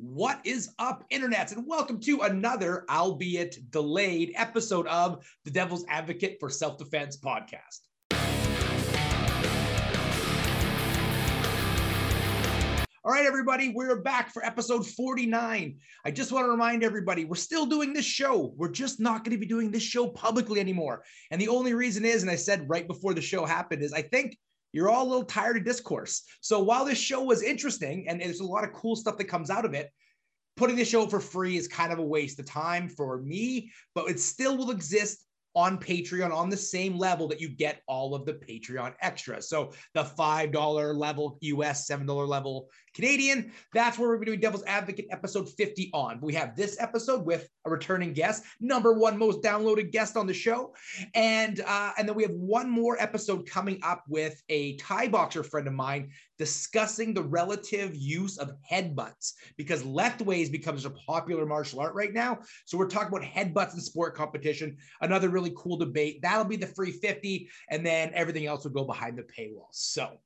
What is up, internets? And welcome to another, albeit delayed, episode of the Devil's Advocate for Self Defense podcast. All right, everybody, we're back for episode 49. I just want to remind everybody we're still doing this show. We're just not going to be doing this show publicly anymore. And the only reason is, and I said right before the show happened, is I think you're all a little tired of discourse. So while this show was interesting and there's a lot of cool stuff that comes out of it, putting the show for free is kind of a waste of time for me, but it still will exist on Patreon on the same level that you get all of the Patreon extras. So the $5 level US, $7 level Canadian, that's where we're doing Devil's Advocate episode 50 on. We have this episode with a returning guest, number one most downloaded guest on the show. And uh, and then we have one more episode coming up with a Thai boxer friend of mine discussing the relative use of headbutts because Lethwei becomes a popular martial art right now. So we're talking about headbutts in sport competition, another really cool debate. That'll be the free 50, and then everything else will go behind the paywall. So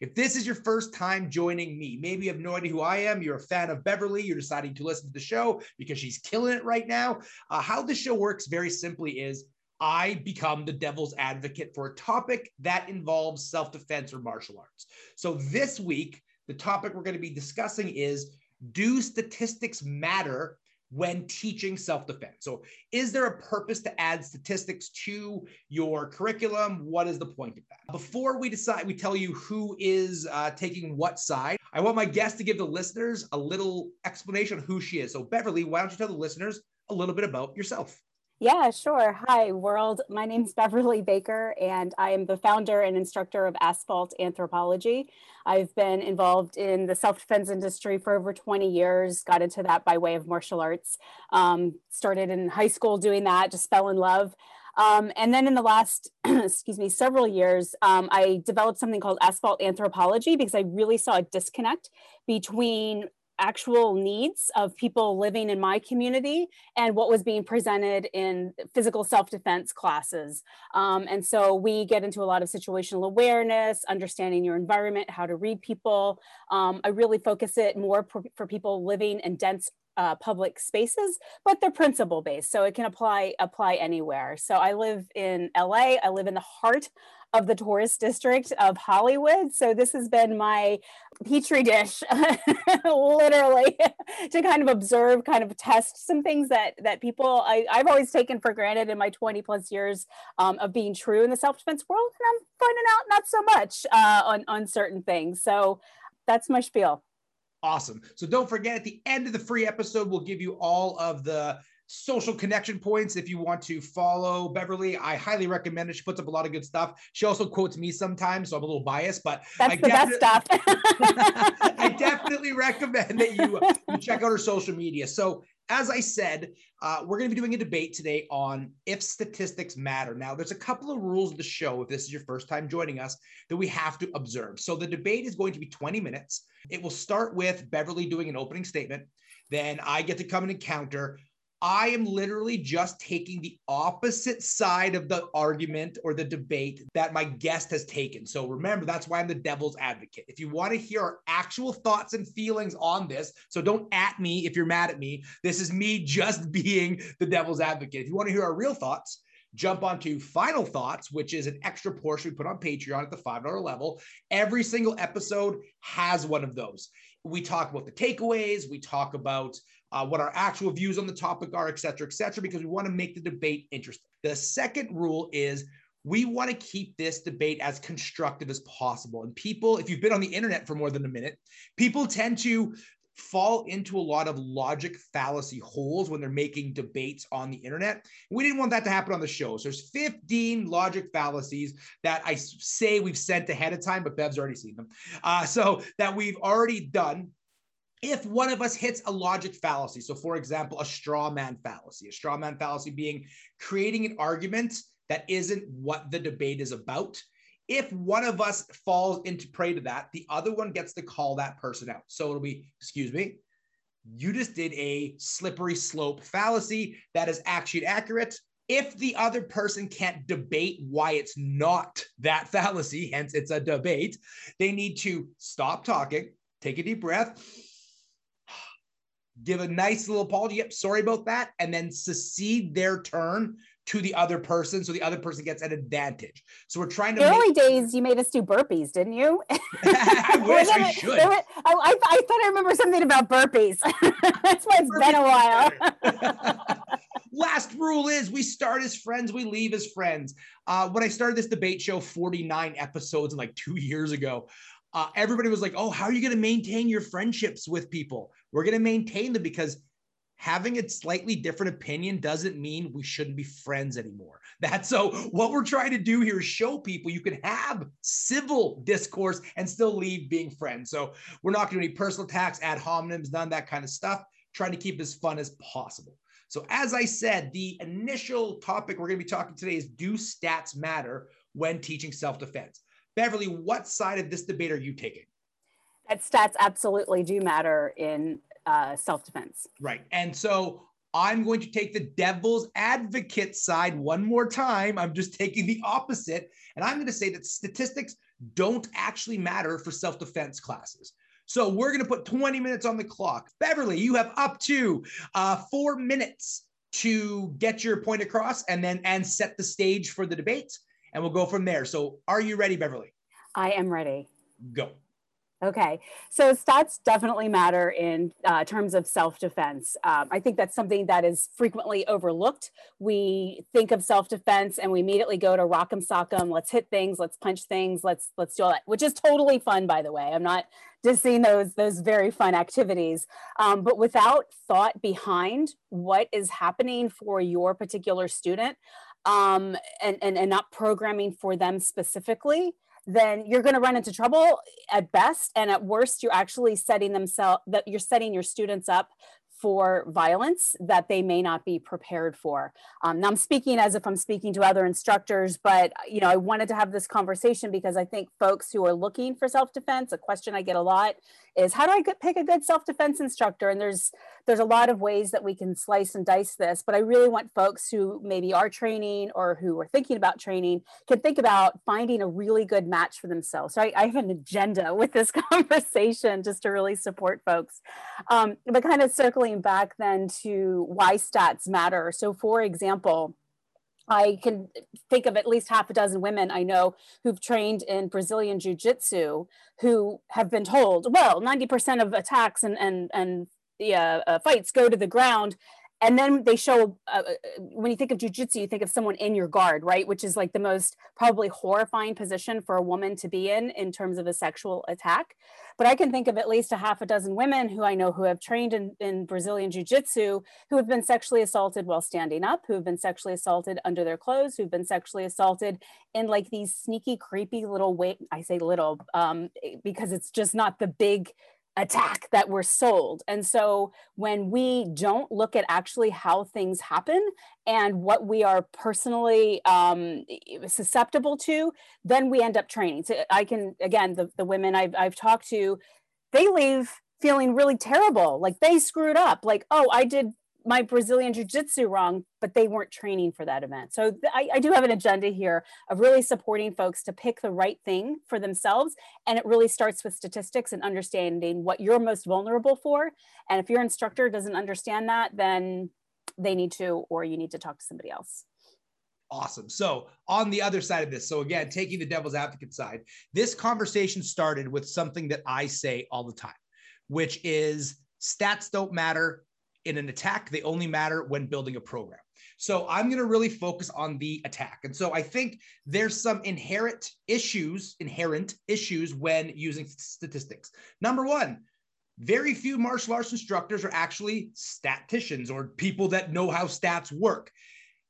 if this is your first time joining me, maybe you have no idea who I am, you're a fan of Beverly, you're deciding to listen to the show because she's killing it right now. Uh, how the show works very simply is I become the devil's advocate for a topic that involves self defense or martial arts. So this week, the topic we're going to be discussing is Do statistics matter when teaching self defense? So, is there a purpose to add statistics to your curriculum? What is the point of that? Before we decide, we tell you who is uh, taking what side. I want my guest to give the listeners a little explanation of who she is. So, Beverly, why don't you tell the listeners a little bit about yourself? Yeah, sure. Hi, world. My name is Beverly Baker, and I am the founder and instructor of Asphalt Anthropology. I've been involved in the self defense industry for over 20 years, got into that by way of martial arts. Um, started in high school doing that, just fell in love. Um, and then in the last, excuse me, several years, um, I developed something called asphalt anthropology because I really saw a disconnect between actual needs of people living in my community and what was being presented in physical self-defense classes. Um, and so we get into a lot of situational awareness understanding your environment how to read people. Um, i really focus it more for, for people living in dense uh, public spaces, but they're principle based, so it can apply apply anywhere. So I live in LA. I live in the heart of the tourist district of Hollywood. So this has been my petri dish, literally, to kind of observe, kind of test some things that that people I, have always taken for granted in my 20 plus years um, of being true in the self defense world, and I'm finding out not so much uh, on on certain things. So that's my spiel. Awesome. So don't forget at the end of the free episode, we'll give you all of the social connection points if you want to follow Beverly. I highly recommend it. She puts up a lot of good stuff. She also quotes me sometimes, so I'm a little biased, but that's I the best stuff. I definitely recommend that you, you check out her social media. So as I said, uh, we're going to be doing a debate today on if statistics matter. Now, there's a couple of rules of the show, if this is your first time joining us, that we have to observe. So the debate is going to be 20 minutes. It will start with Beverly doing an opening statement. Then I get to come in and counter. I am literally just taking the opposite side of the argument or the debate that my guest has taken. So remember, that's why I'm the devil's advocate. If you want to hear our actual thoughts and feelings on this, so don't at me if you're mad at me. This is me just being the devil's advocate. If you want to hear our real thoughts, jump onto Final Thoughts, which is an extra portion we put on Patreon at the $5 level. Every single episode has one of those. We talk about the takeaways, we talk about uh, what our actual views on the topic are, et cetera, et cetera, because we want to make the debate interesting. The second rule is we want to keep this debate as constructive as possible. And people, if you've been on the internet for more than a minute, people tend to fall into a lot of logic fallacy holes when they're making debates on the internet. We didn't want that to happen on the show. So there's 15 logic fallacies that I say we've sent ahead of time, but Bev's already seen them. Uh, so that we've already done if one of us hits a logic fallacy, so for example, a straw man fallacy, a straw man fallacy being creating an argument that isn't what the debate is about. If one of us falls into prey to that, the other one gets to call that person out. So it'll be, excuse me, you just did a slippery slope fallacy that is actually accurate. If the other person can't debate why it's not that fallacy, hence it's a debate, they need to stop talking, take a deep breath give a nice little apology. Yep, sorry about that. And then secede their turn to the other person so the other person gets an advantage. So we're trying to. The early days, you made us do burpees, didn't you? I wish I should. I, I, I, thought I remember something about burpees. That's why it's burpees been a while. Last rule is we start as friends, we leave as friends. Uh, when I started this debate show 49 episodes and like two years ago, uh, everybody was like, oh, how are you going to maintain your friendships with people? We're going to maintain them because having a slightly different opinion doesn't mean we shouldn't be friends anymore. That's so what we're trying to do here is show people you can have civil discourse and still leave being friends. So we're not going to do any personal attacks, ad hominems, none that kind of stuff. Trying to keep as fun as possible. So, as I said, the initial topic we're going to be talking today is do stats matter when teaching self defense? Beverly, what side of this debate are you taking? That stats absolutely do matter in uh, self defense. Right. And so I'm going to take the devil's advocate side one more time. I'm just taking the opposite. And I'm going to say that statistics don't actually matter for self defense classes. So we're going to put 20 minutes on the clock. Beverly, you have up to uh, four minutes to get your point across and then and set the stage for the debate. And we'll go from there. So are you ready, Beverly? I am ready. Go. Okay, so stats definitely matter in uh, terms of self-defense. Um, I think that's something that is frequently overlooked. We think of self-defense and we immediately go to rock'em sock'em. Let's hit things. Let's punch things. Let's let's do all that, which is totally fun, by the way. I'm not dissing those those very fun activities, um, but without thought behind what is happening for your particular student, um, and, and and not programming for them specifically then you're going to run into trouble at best and at worst you're actually setting themselves that you're setting your students up for violence that they may not be prepared for. Um, now I'm speaking as if I'm speaking to other instructors, but you know I wanted to have this conversation because I think folks who are looking for self-defense, a question I get a lot is how do I pick a good self-defense instructor? And there's there's a lot of ways that we can slice and dice this, but I really want folks who maybe are training or who are thinking about training can think about finding a really good match for themselves. So I, I have an agenda with this conversation just to really support folks. Um, but kind of circling back then to why stats matter. So for example, I can think of at least half a dozen women I know who've trained in Brazilian Jiu Jitsu who have been told, well, 90% of attacks and, and, and the uh, uh, fights go to the ground and then they show uh, uh when you think of jujitsu, you think of someone in your guard, right? Which is like the most probably horrifying position for a woman to be in in terms of a sexual attack. But I can think of at least a half a dozen women who I know who have trained in, in Brazilian jiu-jitsu who have been sexually assaulted while standing up, who have been sexually assaulted under their clothes, who've been sexually assaulted in like these sneaky, creepy little way. I say little um, because it's just not the big attack that we're sold. And so when we don't look at actually how things happen and what we are personally um, susceptible to, then we end up training. So I can, again, the, the women I've, I've talked to, they leave feeling really terrible. Like they screwed up. Like, oh, I did my Brazilian Jiu Jitsu wrong, but they weren't training for that event. So I, I, do have an agenda here of really supporting folks to pick the right thing for themselves. And it really starts with statistics and understanding what you're most vulnerable for. And if your instructor doesn't understand that, then they need to, or you need to talk to somebody else. Awesome. So, on the other side of this, so again, taking the devil's advocate side, this conversation started with something that I say all the time, which is stats don't matter in an attack, they only matter when building a program. So I'm going to really focus on the attack. And so I think there's some inherent issues, inherent issues when using statistics. Number one, very few martial arts instructors are actually statisticians or people that know how stats work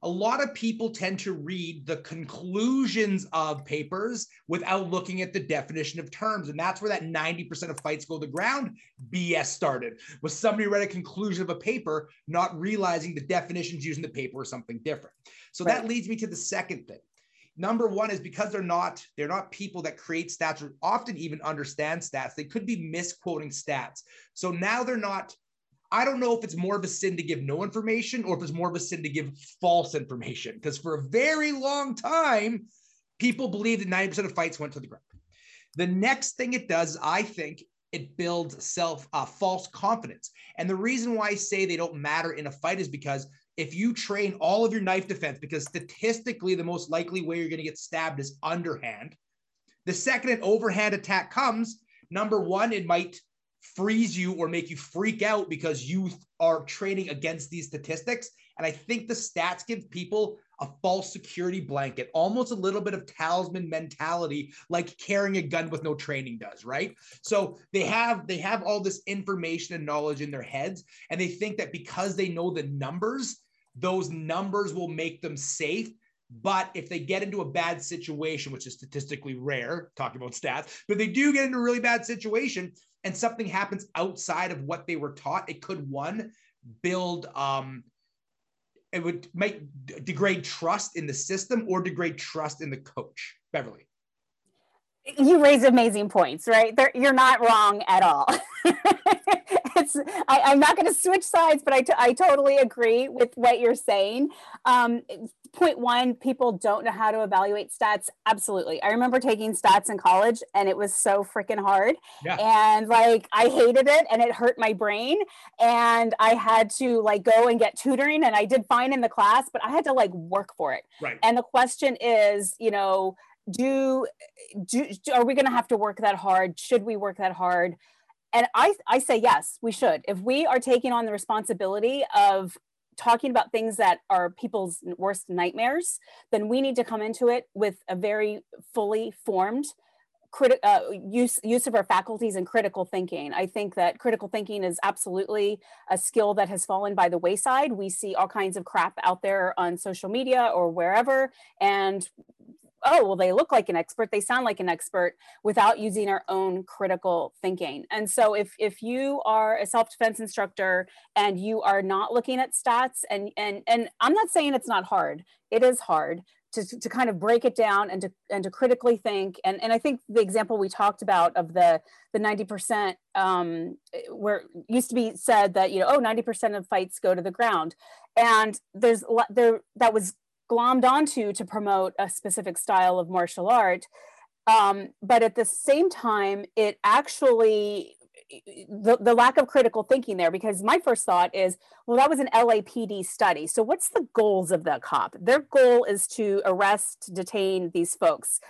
a lot of people tend to read the conclusions of papers without looking at the definition of terms. And that's where that 90% of fights go to the ground BS started. Was somebody read a conclusion of a paper, not realizing the definitions using the paper or something different. So right. that leads me to the second thing. Number one is because they're not they're not people that create stats or often even understand stats. They could be misquoting stats. So now they're not I don't know if it's more of a sin to give no information or if it's more of a sin to give false information. Because for a very long time, people believe that 90% of fights went to the ground. The next thing it does, I think, it builds self uh, false confidence. And the reason why I say they don't matter in a fight is because if you train all of your knife defense, because statistically the most likely way you're going to get stabbed is underhand. The second an overhand attack comes, number one, it might freeze you or make you freak out because you are training against these statistics. And I think the stats give people a false security blanket, almost a little bit of talisman mentality, like carrying a gun with no training does, right? So they have they have all this information and knowledge in their heads, and they think that because they know the numbers, those numbers will make them safe. But if they get into a bad situation, which is statistically rare, talking about stats, but they do get into a really bad situation and something happens outside of what they were taught, it could one build um it would make degrade trust in the system or degrade trust in the coach. Beverly. You raise amazing points, right? They're, you're not wrong at all. it's I, am not going to switch sides, but I, t- I totally agree with what you're saying. Um, point one, people don't know how to evaluate stats. Absolutely. I remember taking stats in college and it was so freaking hard. Yeah. And like I hated it and it hurt my brain. And I had to like go and get tutoring and I did fine in the class, but I had to like work for it. Right. And the question is, you know, do, do, are we going to have to work that hard? Should we work that hard? And I, I say yes we should if we are taking on the responsibility of talking about things that are people's worst nightmares, then we need to come into it with a very fully formed criti- uh, use use of our faculties and critical thinking. I think that critical thinking is absolutely a skill that has fallen by the wayside. We see all kinds of crap out there on social media or wherever, and oh well they look like an expert they sound like an expert without using our own critical thinking. And so if if you are a self-defense instructor and you are not looking at stats and and and i'm not saying it's not hard it is hard to, to kind of break it down and to and to critically think. And and I think the example we talked about of the the 90% um, where used to be said that you know oh 90% of fights go to the ground. And there's there that was glommed onto to promote a specific style of martial art. Um, but at the same time, it actually the, the lack of critical thinking there because my first thought is well that was an lapd study so what's the goals of the cop their goal is to arrest detain these folks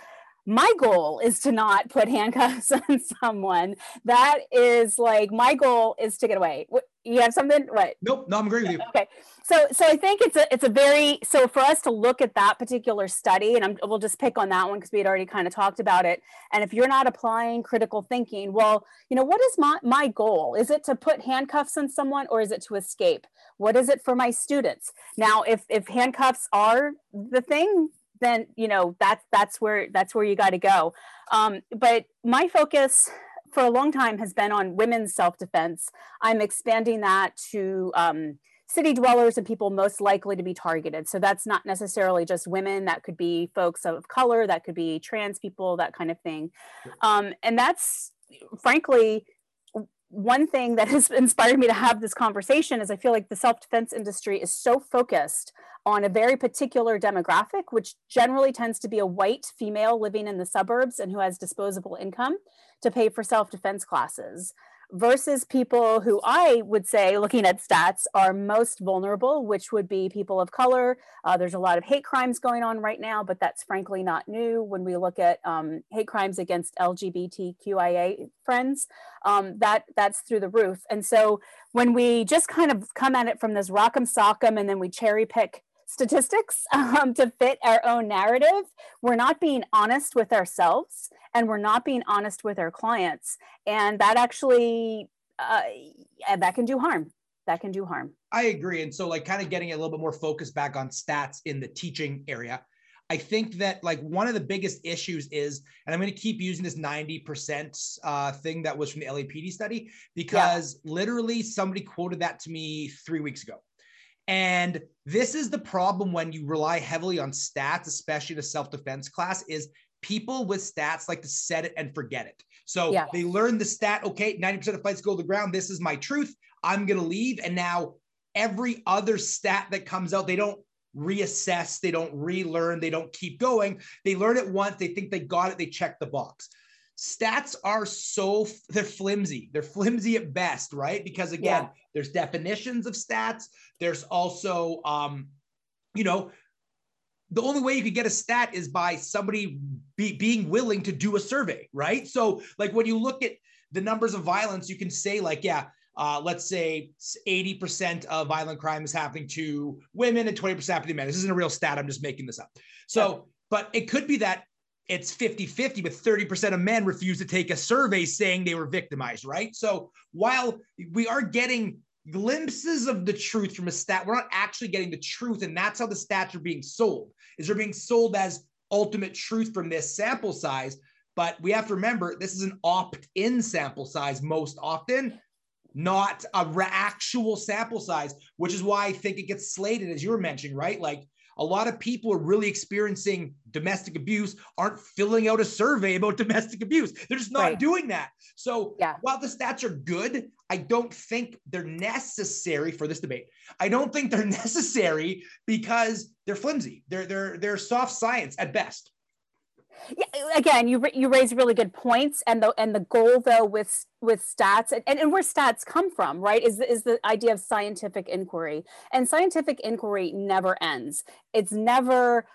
my goal is to not put handcuffs on someone. That is like my goal is to get away. You have something? What? Nope no i'm agreeing with you. Okay. So so i think it's a it's a very so for us to look at that particular study and I'm, we'll just pick on that one because we had already kind of talked about it. And if you're not applying critical thinking well you know what is my my goal? Is it to put handcuffs on someone or is it to escape? What is it for my students? Now if if handcuffs are the thing then you know that's that's where that's where you got to go um, but my focus for a long time has been on women's self-defense. I'm expanding that to um, city dwellers and people most likely to be targeted. So that's not necessarily just women, that could be folks of color, that could be trans people, that kind of thing. Um, and that's frankly, one thing that has inspired me to have this conversation is I feel like the self defense industry is so focused on a very particular demographic, which generally tends to be a white female living in the suburbs and who has disposable income to pay for self defense classes versus people who I would say, looking at stats, are most vulnerable, which would be people of color. Uh, there's a lot of hate crimes going on right now, but that's frankly not new when we look at um, hate crimes against LGBTQIA friends. Um, that that's through the roof. And so when we just kind of come at it from this rock'em sock'em and then we cherry pick statistics um, to fit our own narrative, we're not being honest with ourselves and we're not being honest with our clients. And that actually, uh, that can do harm. That can do harm. I agree. And so, like, kind of getting a little bit more focused back on stats in the teaching area. I think that like one of the biggest issues is, and I'm going to keep using this 90% uh, thing that was from the LAPD study because yeah. literally somebody quoted that to me three weeks ago. And this is the problem when you rely heavily on stats, especially in a self-defense class, is people with stats like to set it and forget it. So yeah. they learn the stat, okay, 90% of fights go to the ground. This is my truth. I'm going to leave. And now every other stat that comes out, they don't reassess, they don't relearn, they don't keep going. They learn it once, they think they got it, they check the box. Stats are so they're flimsy they're flimsy at best right because again yeah. there's definitions of stats there's also um you know the only way you could get a stat is by somebody be, being willing to do a survey right so like when you look at the numbers of violence you can say like yeah uh, let's say 80% of violent crime is happening to women and 20% happening to men. This isn't a real stat. I'm just making this up. So, but it could be that it's 50 50, but 30% of men refuse to take a survey saying they were victimized, right? So while we are getting glimpses of the truth from a stat, we're not actually getting the truth. And that's how the stats are being sold, is they're being sold as ultimate truth from this sample size. But we have to remember this is an opt-in sample size most often, not a actual sample size, which is why I think it gets slated, as you were mentioning, right? Like a lot of people are really experiencing domestic abuse aren't filling out a survey about domestic abuse. They're just not right. doing that. So yeah. while the stats are good, I don't think they're necessary for this debate. I don't think they're necessary because they're flimsy. They're they're they're soft science at best yeah, again, you you raise really good points, and the and the goal though with with stats and, and where stats come from, right, is is the idea of scientific inquiry, and scientific inquiry never ends. It's never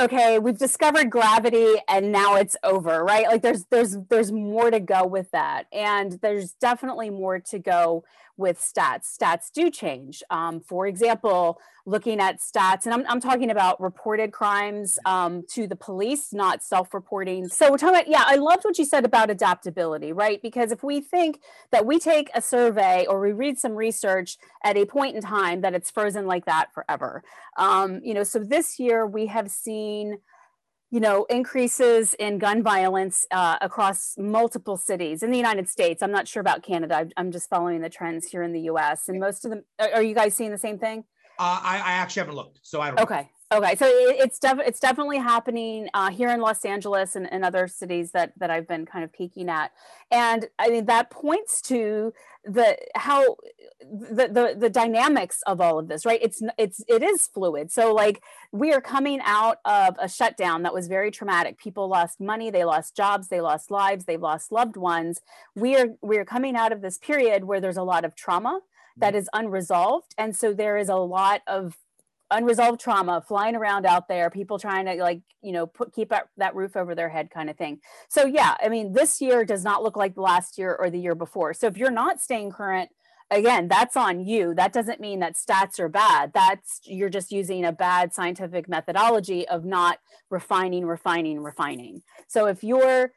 okay we've discovered gravity and now it's over right? Like there's there's there's more to go with that. And there's definitely more to go with stats. Stats do change. Um, for example looking at stats and I'm, I'm talking about reported crimes um, to the police not self-reporting. So we're talking about yeah i loved what you said about adaptability right? Because if we think that we take a survey or we read some research at a point in time that it's frozen like that forever. Um, you know so this year we have seen you know, increases in gun violence uh, across multiple cities in the United States. I'm not sure about Canada. I'm just following the trends here in the U.S. And most of them, are you guys seeing the same thing? Uh, I, I, actually haven't looked, so I don't. Okay, Okay, so it's def- it's definitely happening uh, here in Los Angeles and, and other cities that that I've been kind of peeking at, and I mean that points to the how the, the the dynamics of all of this, right? It's it's it is fluid. So like we are coming out of a shutdown that was very traumatic. People lost money, they lost jobs, they lost lives, they lost loved ones. We are we are coming out of this period where there's a lot of trauma that mm-hmm. unresolved and so there is a lot of unresolved trauma flying around out there people trying to like you know put keep that roof over their head kind of thing. So yeah i mean this year does not look like the last year or the year before. So if you're not staying current again that's on you. That doesn't mean that stats are bad. That's you're just using a bad scientific methodology of not refining refining refining. So if you're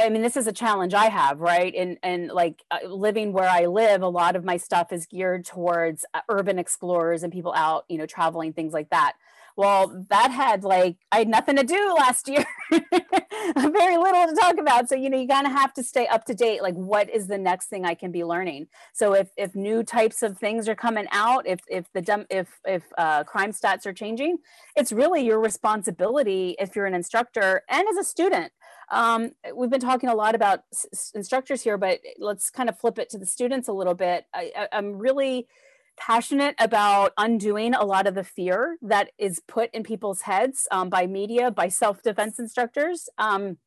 I mean, this is a challenge I have, right? And and like uh, living where I live, a lot of my stuff is geared towards uh, urban explorers and people out, you know, traveling, things like that. Well, that had like I had nothing to do last year, very little to talk about. So you know, you kind of have to stay up to date. Like, what is the next thing I can be learning? So if if new types of things are coming out, if if the dump if if uh, crime stats are changing, it's really your responsibility if you're an instructor and as a student um, we've been talking a lot about s- instructors here, but let's kind of flip it to the students a little bit. I, I'm really passionate about undoing a lot of the fear that is put in people's heads um, by media, by self-defense instructors. Um,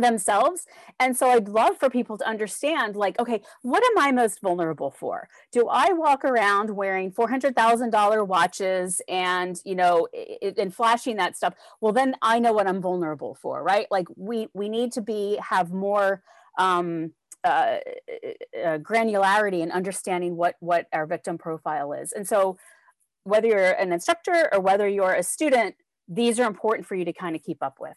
themselves. And so I'd love for people to understand like, okay, what am I most vulnerable for? Do I walk around wearing $400,000 watches and, you know, and flashing that stuff? Well, then I know what I'm vulnerable for, right? Like we, we need to be, have more, um, uh, uh, granularity and understanding what, what our victim profile is. And so whether you're an instructor or whether you're a student, these are important for you to kind of keep up with.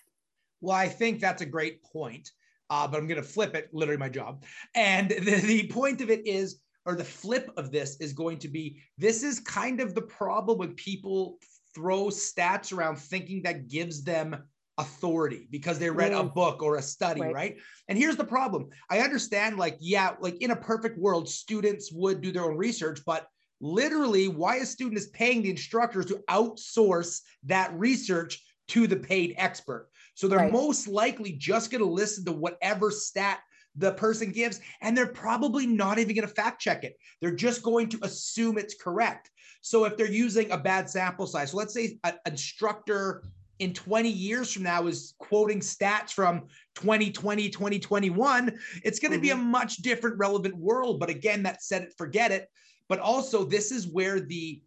Well, I think that's a great point, uh, but I'm going to flip it, literally my job. And the, the point of it is, or the flip of this is going to be this is kind of the problem when people throw stats around thinking that gives them authority because they read a book or a study, right. right. And here's the problem. I understand, like, yeah, like in a perfect world, students would do their own research, but literally, why a student is paying the instructors to outsource that research to the paid expert. So they're right. most likely just going to listen to whatever stat the person gives, and they're probably not even going to fact check it. They're just going to assume it's correct. So if they're using a bad sample size, so let's say an instructor in 20 years from now is quoting stats from 2020, 2021, it's going to mm-hmm. be a mm-hmm. much different relevant world. But again, that said it, forget it. But also, this is where the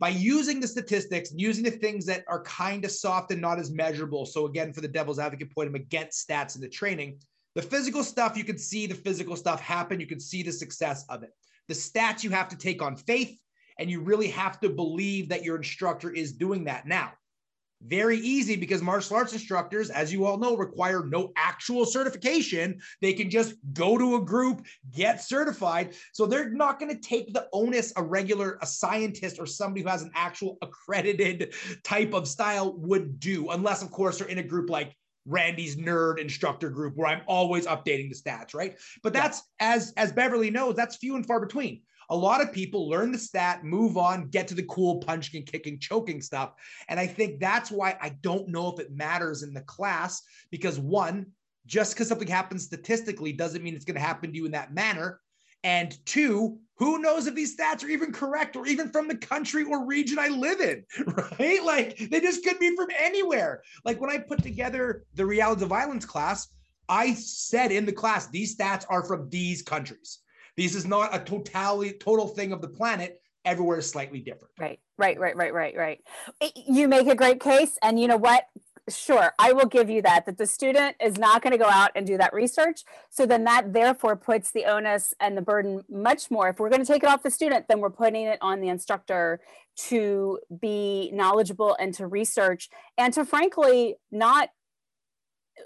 by using the statistics, and using the things that are kind of soft and not as measurable. So again, for the devil's advocate point, I'm against stats in the training. The physical stuff, you can see the physical stuff happen. You can see the success of it. The stats you have to take on faith, and you really have to believe that your instructor is doing that. Now, very easy because martial arts instructors, as you all know, require no actual certification. They can just go to a group, get certified. So they're not going to take the onus a regular, a scientist or somebody who has an actual accredited type of style would do, unless, of course, they're in a group like Randy's nerd instructor group where I'm always updating the stats, right? But that's as as Beverly knows, that's few and far between. A lot of people learn the stat, move on, get to the cool punching, and kicking, choking stuff. And I think that's why I don't know if it matters in the class because one, just because something happens statistically doesn't mean it's going to happen to you in that manner. And two, who knows if these stats are even correct or even from the country or region I live in, right? Like they just could be from anywhere. Like when I put together the realities of violence class, I said in the class, these stats are from these countries. This is not a totality, total thing of the planet. Everywhere is slightly different. Right, right, right, right, right, right. You make a great case. And you know what? sure i will give you that that the student is not going to go out and do that research so then that therefore puts the onus and the burden much more if we're going to take it off the student then we're putting it on the instructor to be knowledgeable and to research and to frankly not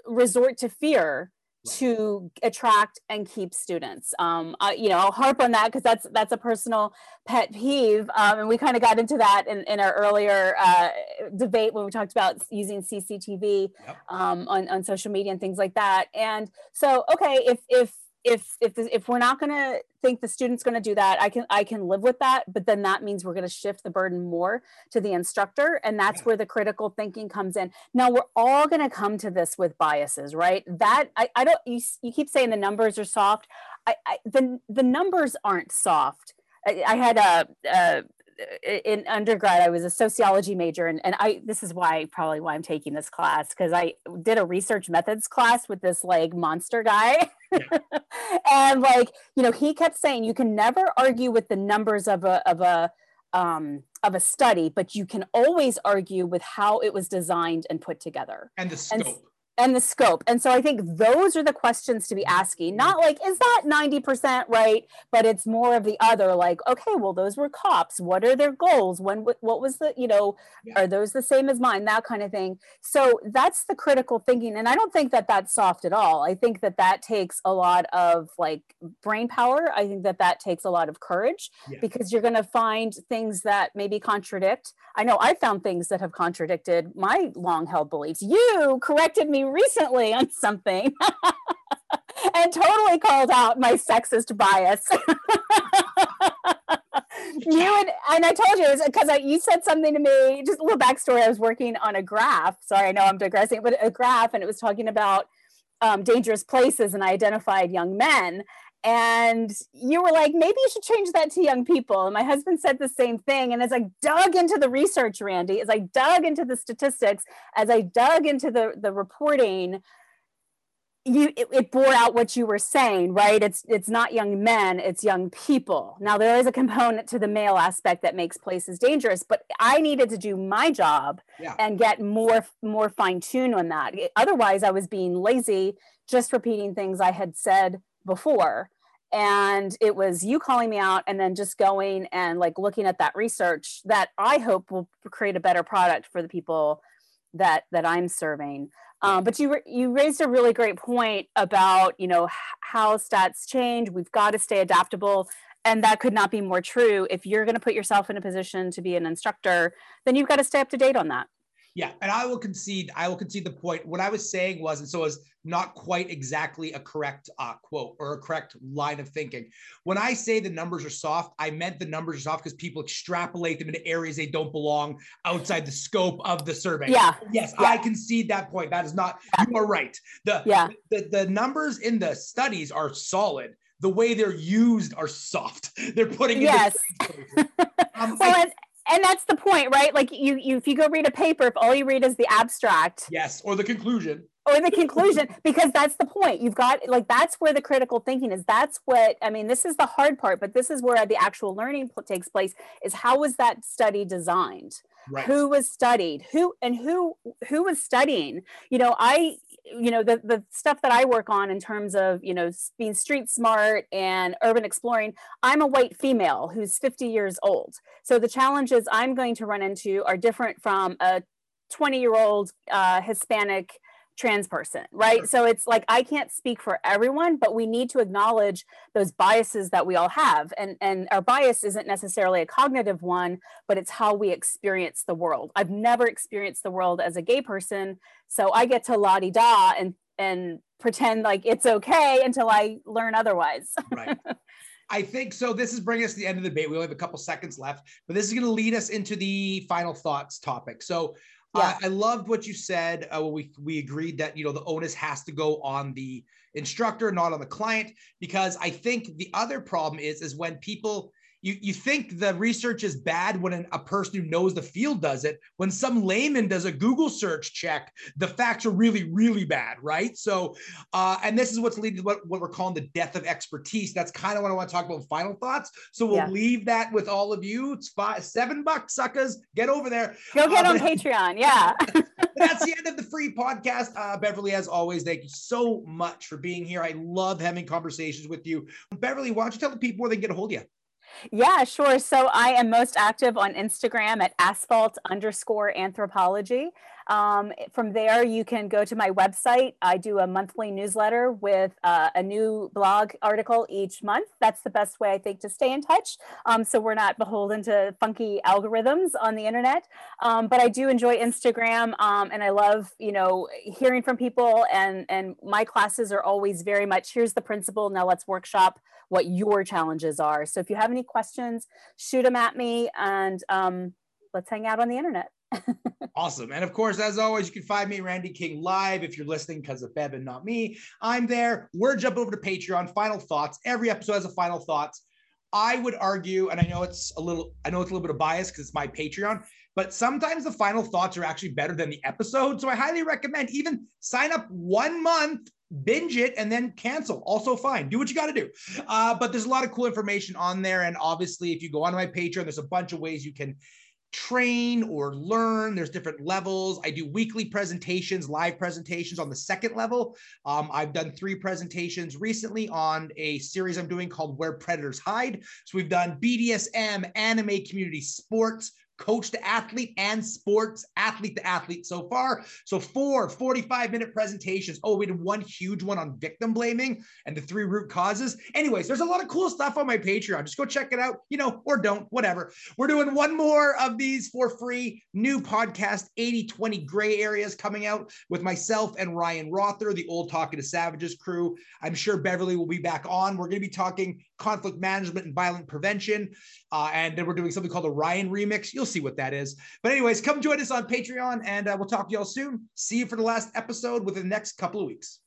resort to fear to attract and keep students. Um, you know, I'll harp on that because that's that's a personal pet peeve, um, and we kind of got into that in, in our earlier uh, debate when we talked about using CCTV yep. um, on on social media and things like that. And so, okay, if if if if if we're not going to think the student's going to do that i can i can live with that but then that means we're going to shift the burden more to the instructor and that's yeah. where the critical thinking comes in. Now we're all going to come to this with biases right? That i, I don't you, you keep saying the numbers are soft. I, I the the numbers aren't soft. I, I had a, a in undergrad i was a sociology major and, and i this is why probably why i'm taking this class because i did a research methods class with this like monster guy and like you know he kept saying you can never argue with the numbers of a of a um, of a study, but you can always argue with how it was designed and put together. And the scope. And, and the scope. And so I think those are the questions to be mm-hmm. asking, not like, is that 90% right? But it's more of the other, like, okay, well, those were cops. What are their goals? When, what was the, you know, yeah. are those the same as mine? That kind of thing. So that's the critical thinking. And I don't think that that's soft at all. I think that that takes a lot of like brain power. I think that that takes a lot of courage yeah. because you're going to find things that maybe contradict. I know I found things that have contradicted my long held beliefs. You corrected me recently on something and totally called out my sexist bias. you and, and I told you because you said something to me. Just a little backstory. I was working on a graph. Sorry, I know I'm digressing, but a graph, and it was talking about um, dangerous places, and I identified young men. And you were like, maybe you should change that to young people. And my husband said the same thing. And as I dug into the research, Randy, as I dug into the statistics, as I dug into the, the reporting, you it, it, bore out what you were saying right it's it's not young men it's young people now there is a component to the male aspect that makes places dangerous but i needed to do my job yeah. and get more more fine tuned on that otherwise i was being lazy just repeating things i had said before and it was you calling me out and then just going and like looking at that research that i hope will create a better product for the people that that i'm serving. Um, but you you raised a really great point about you know how stats change. We've got to stay adaptable and that could not be more true. If you're going to put yourself in a position to be an instructor then you've got to stay up to date on that yeah, and I will concede. I will concede the point. What I was saying was, and so it's not quite exactly a correct uh, quote or a correct line of thinking. When I say the numbers are soft, I meant the numbers are soft because people extrapolate them into areas they don't belong outside the scope of the survey. Yeah. Yes, yeah. I concede that point. That is not. Yeah. You are right. The yeah. The, the numbers in the studies are solid the way they're used are soft. They're putting yes. um, well, I, and that's the point, right? Like you, you, if you go read a paper, if all you read is the abstract, yes, or the conclusion, or the conclusion, because that's the point. You've got like that's where the critical thinking is. That's what I mean. This is the hard part, but this is where the actual learning takes place. Is how was that study designed? Right. Who was studied? Who and who who was studying? You know, I you know the the stuff that I work on in terms of you know being street smart and urban exploring. I'm a white female who's 50 years old, so the challenges I'm going to run into are different from a 20 year old uh, Hispanic trans person, right? So it's like I can't speak for everyone, but we need to acknowledge those biases that we all have. And, and our bias isn't necessarily a cognitive one, but it's how we experience the world. I've never experienced the world as a gay person. So I get to la di da and and pretend like it's okay until I learn otherwise. right. I think so. This is bringing us to the end of the debate. We only have a couple seconds left, but this is going to lead us into the final thoughts topic. So yeah. I loved what you said. Uh, we we agreed that you know the onus has to go on the instructor, not on the client, because I think the other problem is is when people you, you think the research is bad when an, a person who knows the field does it. When some layman does a Google search check, the facts are really, really bad, right? So, uh, and this is what's leading to what, what we're calling the death of expertise. That's kind of what I want to talk about. Final thoughts. So we'll yeah. leave that with all of you. It's five, seven bucks, suckers. Get over there. Go get uh, on Patreon. Yeah. that's the end of the free podcast. Uh, Beverly, as always, thank you so much for being here. I love having conversations with you. Beverly, why don't you tell the people where they can get a hold of you? Yeah, sure. So I am most active on Instagram at asphalt underscore anthropology. Um, from there, you can go to my website. I do a monthly newsletter with uh, a new blog article each month. That's the best way, I think, to stay in touch. Um, so we're not beholden to funky algorithms on the internet. Um, but I do enjoy Instagram, um, and I love, you know, hearing from people. And and my classes are always very much here's the principle. Now let's workshop what your challenges are. So if you have any questions, shoot them at me, and um, let's hang out on the internet. Awesome. And of course, as always, you can find me, Randy King, live if you're listening because of Bev and not me. I'm there. We're jump over to Patreon. Final thoughts. Every episode has a final thoughts. I would argue, and I know it's a little, I know it's a little bit of bias because it's my Patreon, but sometimes the final thoughts are actually better than the episode. So I highly recommend even sign up one month, binge it, and then cancel. Also fine. Do what you got to do. Uh, but there's a lot of cool information on there. And obviously, if you go onto my Patreon, there's a bunch of ways you can train or learn. There's different levels. I do weekly presentations, live presentations on the second level. Um, I've done three presentations recently on a series I'm doing called Where Predators Hide. So we've done BDSM, anime community, sports, coach to athlete and sports athlete to athlete so far. So four 45 minute presentations. Oh, we did one huge one on victim blaming and the three root causes. Anyways, there's a lot of cool stuff on my Patreon. Just go check it out, you know, or don't, whatever. We're doing one more of these for free. New podcast, 80 20 gray areas coming out with myself and Ryan Rother, the old Talking to Savages crew. I'm sure Beverly will be back on. We're going to be talking conflict management and violent prevention. Uh, and then we're doing something called a Ryan remix. You'll see what that is. But, anyways, come join us on Patreon and uh, we'll talk to y'all soon. See you for the last episode within the next couple of weeks.